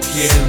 another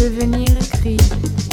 devenir écrit.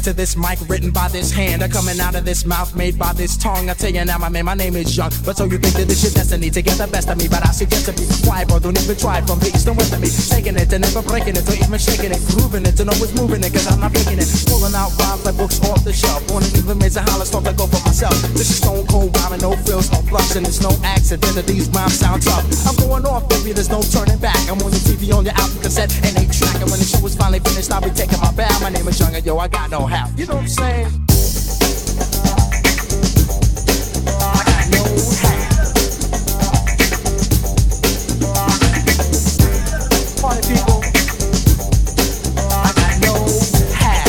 Into this mic, written by this hand, are coming out of this mouth, made by this tongue. I tell you now, my man, my name is Young. But so you think that this your destiny to get the best of me? But I suggest to be quiet, bro. Don't even try from east and west of me. Shaking it and never breaking it, or even shaking it, grooving it, know it's moving it, cause I'm not faking it. Pulling out rhymes like books off the shelf. Wanna even raise a holler, start to go for myself. This is stone cold rhyming, no frills, no fluffs, and it's no accident that these rhymes sound tough. I'm going off, baby, there's no turning back. I'm on your TV, on your album cassette, and they track. And when the show is finally finished, I'll be taking my bow. My name is Young, and yo, I got no half. You know what I'm saying? I got no half. Party people. I got no half.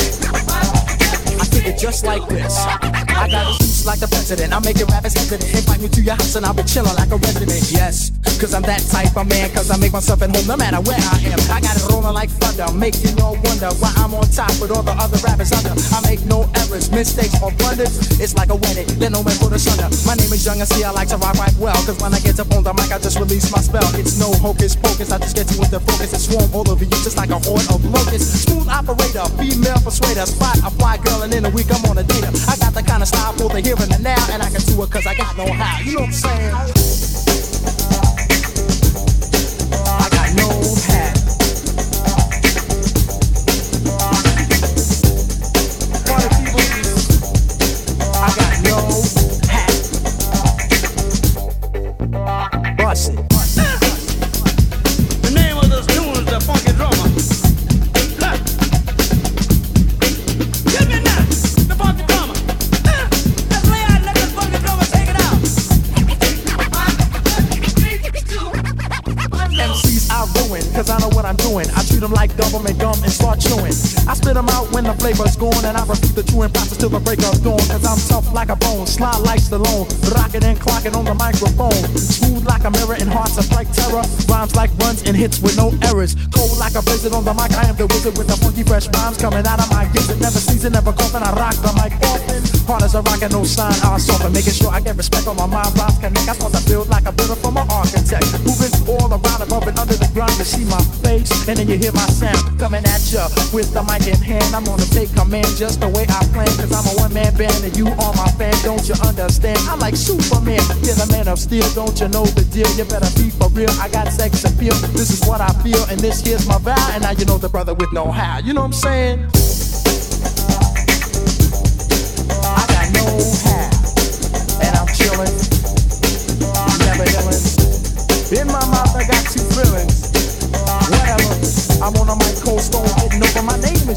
I it just like this. I got a juice like the president. I make it rappers hesitant. Invite me to your house and I'll be chilling like a resident. Yes, cause I'm that type of man. Cause I make myself at home no matter where I am. I got it rolling like thunder. Make you no wonder why I'm on top with all the other rappers under. I make no errors, mistakes, or blunders. It's like a wedding, then no man put us under. My name is Young and see I like to rock right well. Cause when I get up on the mic, I just release my spell. It's no hocus pocus. I just get you with the focus and swarm all over you just like a horde of locusts. Smooth operator, female persuader, spot a fly girl, and in a week I'm on a date. I got the kind of style for the here and the now, and I can do it cause I got know how. You know what I'm saying? Flavor's gone, and I repeat the chewing process till the break of dawn. Cause I'm tough like a bone, sly like Stallone, rocking and clocking on the microphone. Smooth like a mirror and hearts of like terror. Rhymes like runs and hits with no errors. Cold like a blizzard on the mic, I am the wizard with the funky fresh rhymes coming out of my gizzard. Never season, never coughing, I rock the mic often. Hard as a rock and no sign, I soften. Making sure I get respect on my mind, rhymes connect. I start to build like a builder from an architect. Moving all around above and under the ground to see my face. And then you hear my sound coming at ya with the mic in hand. I'm gonna take command just the way I plan. Cause I'm a one man band and you are my fan. Don't you understand? I'm like Superman. You're the man of steel. Don't you know the deal? You better be for real. I got sex appeal. This is what I feel. And this here's my vow. And now you know the brother with know how. You know what I'm saying?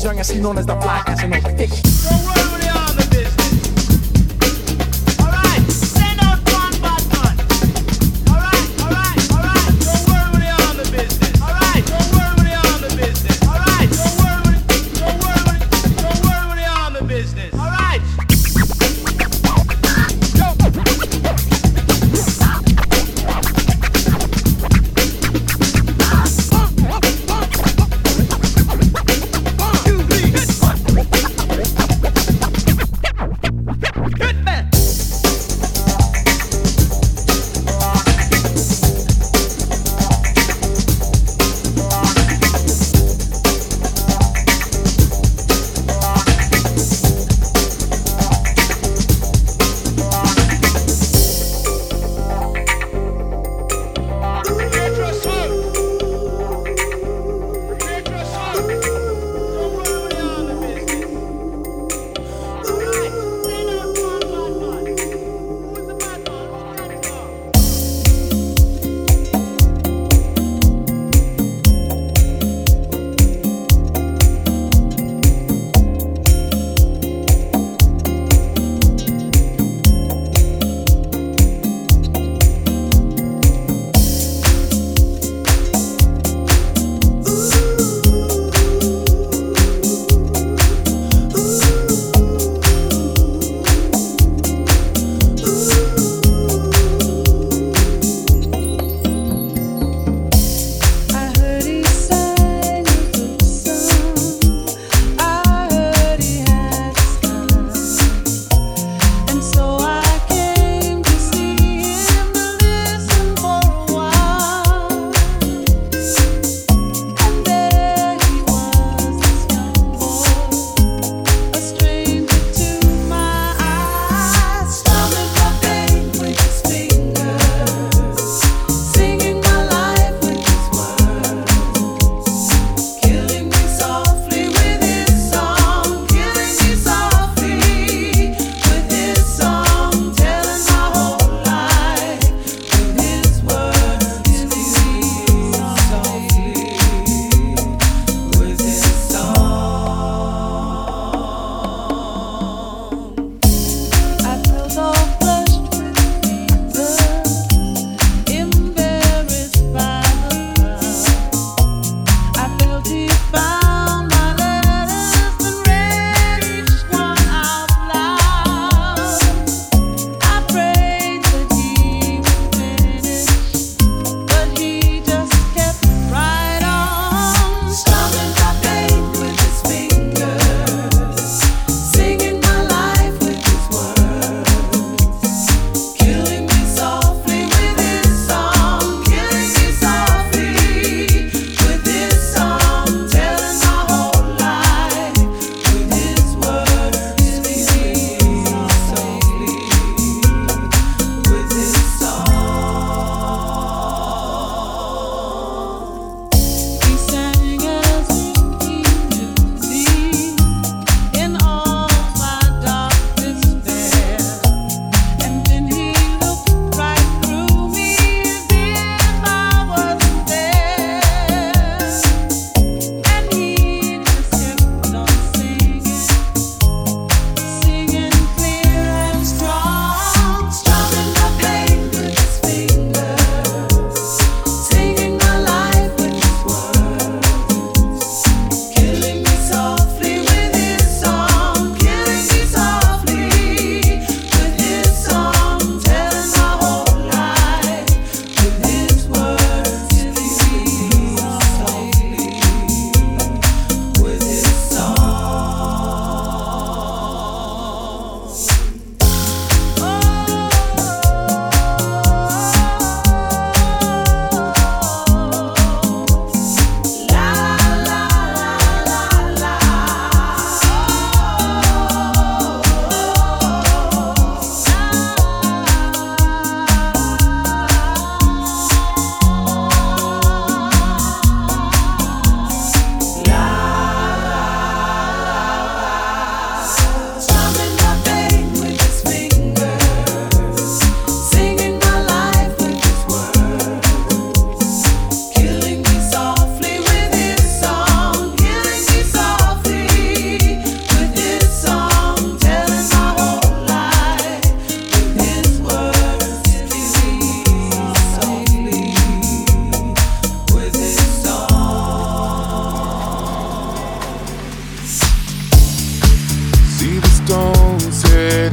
Young, and see known as the Black Casanova.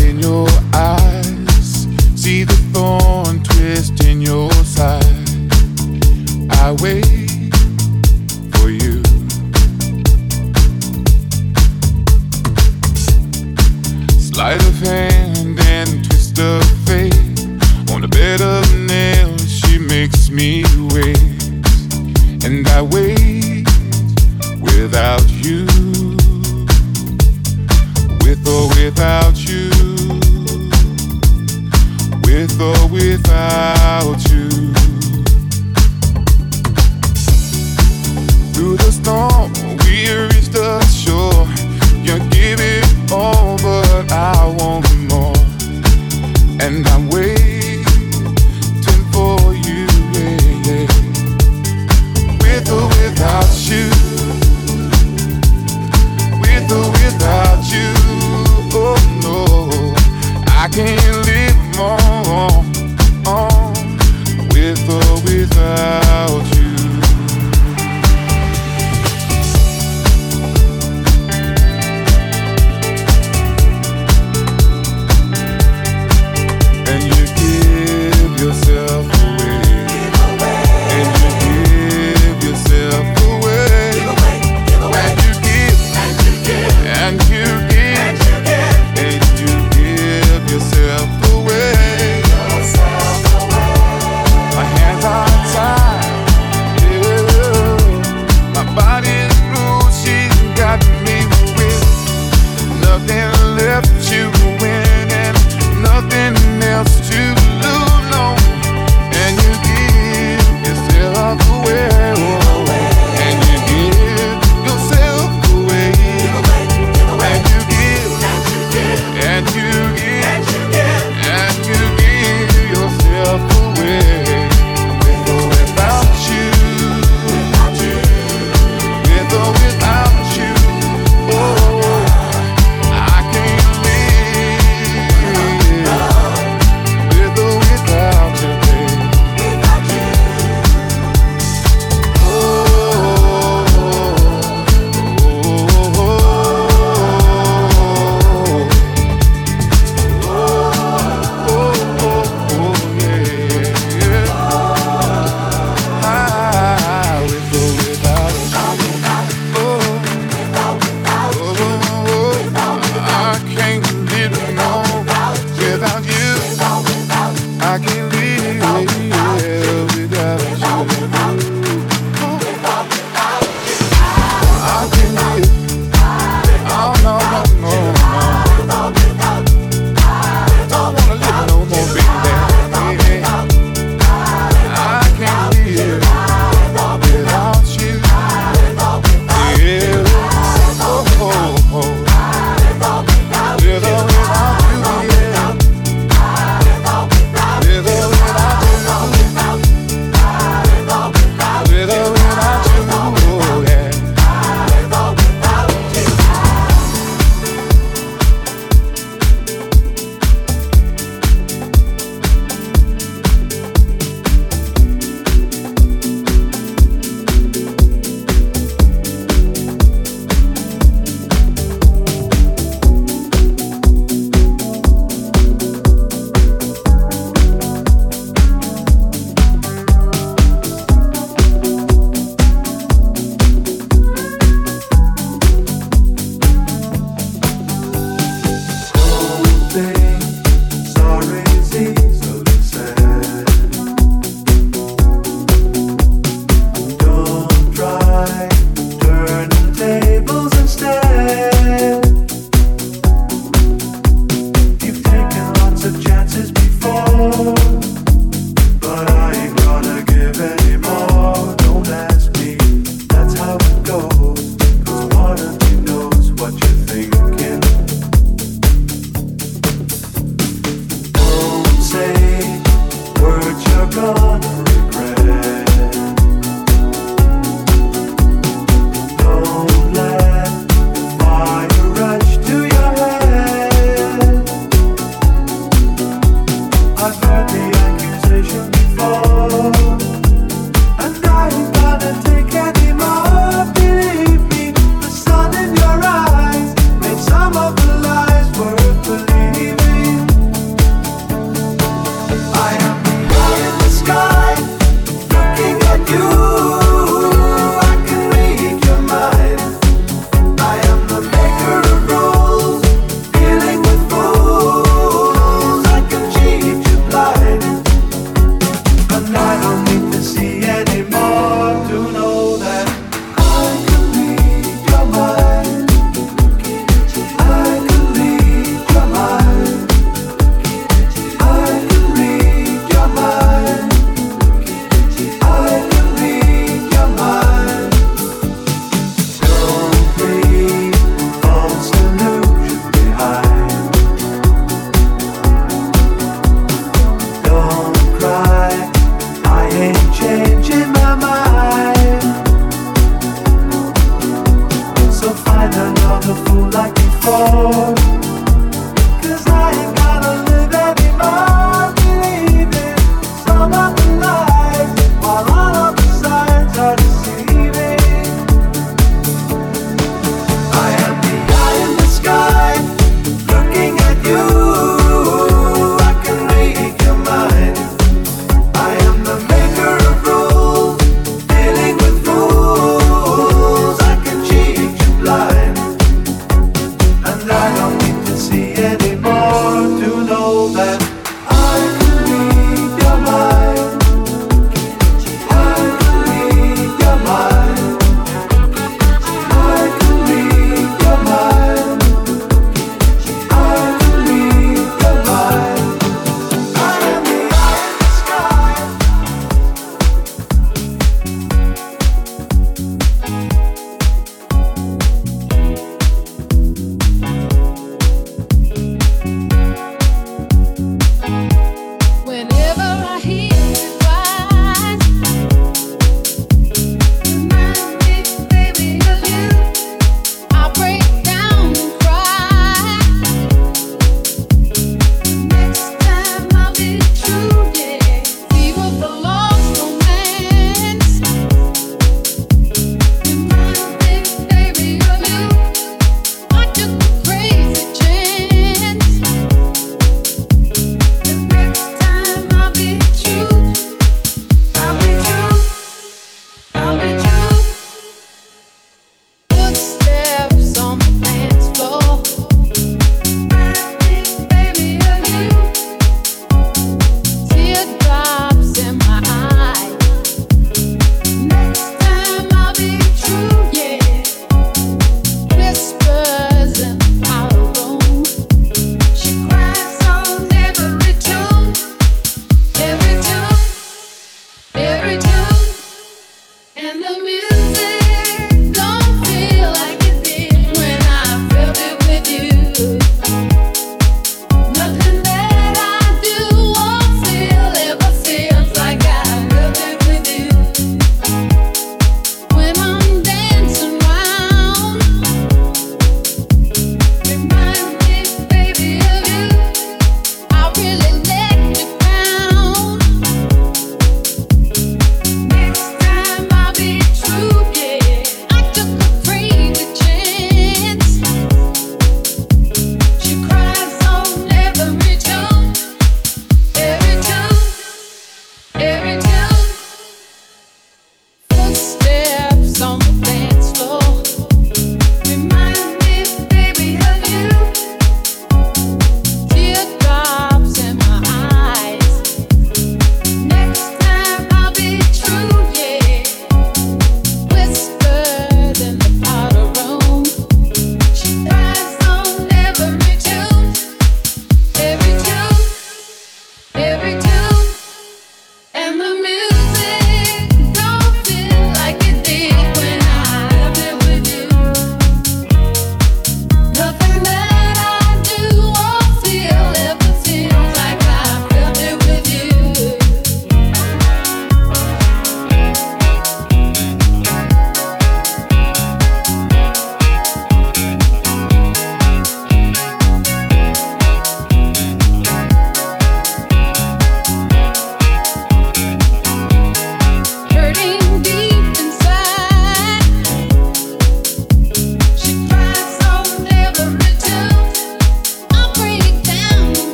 in your eyes. See the thorn twist in your side. I wait.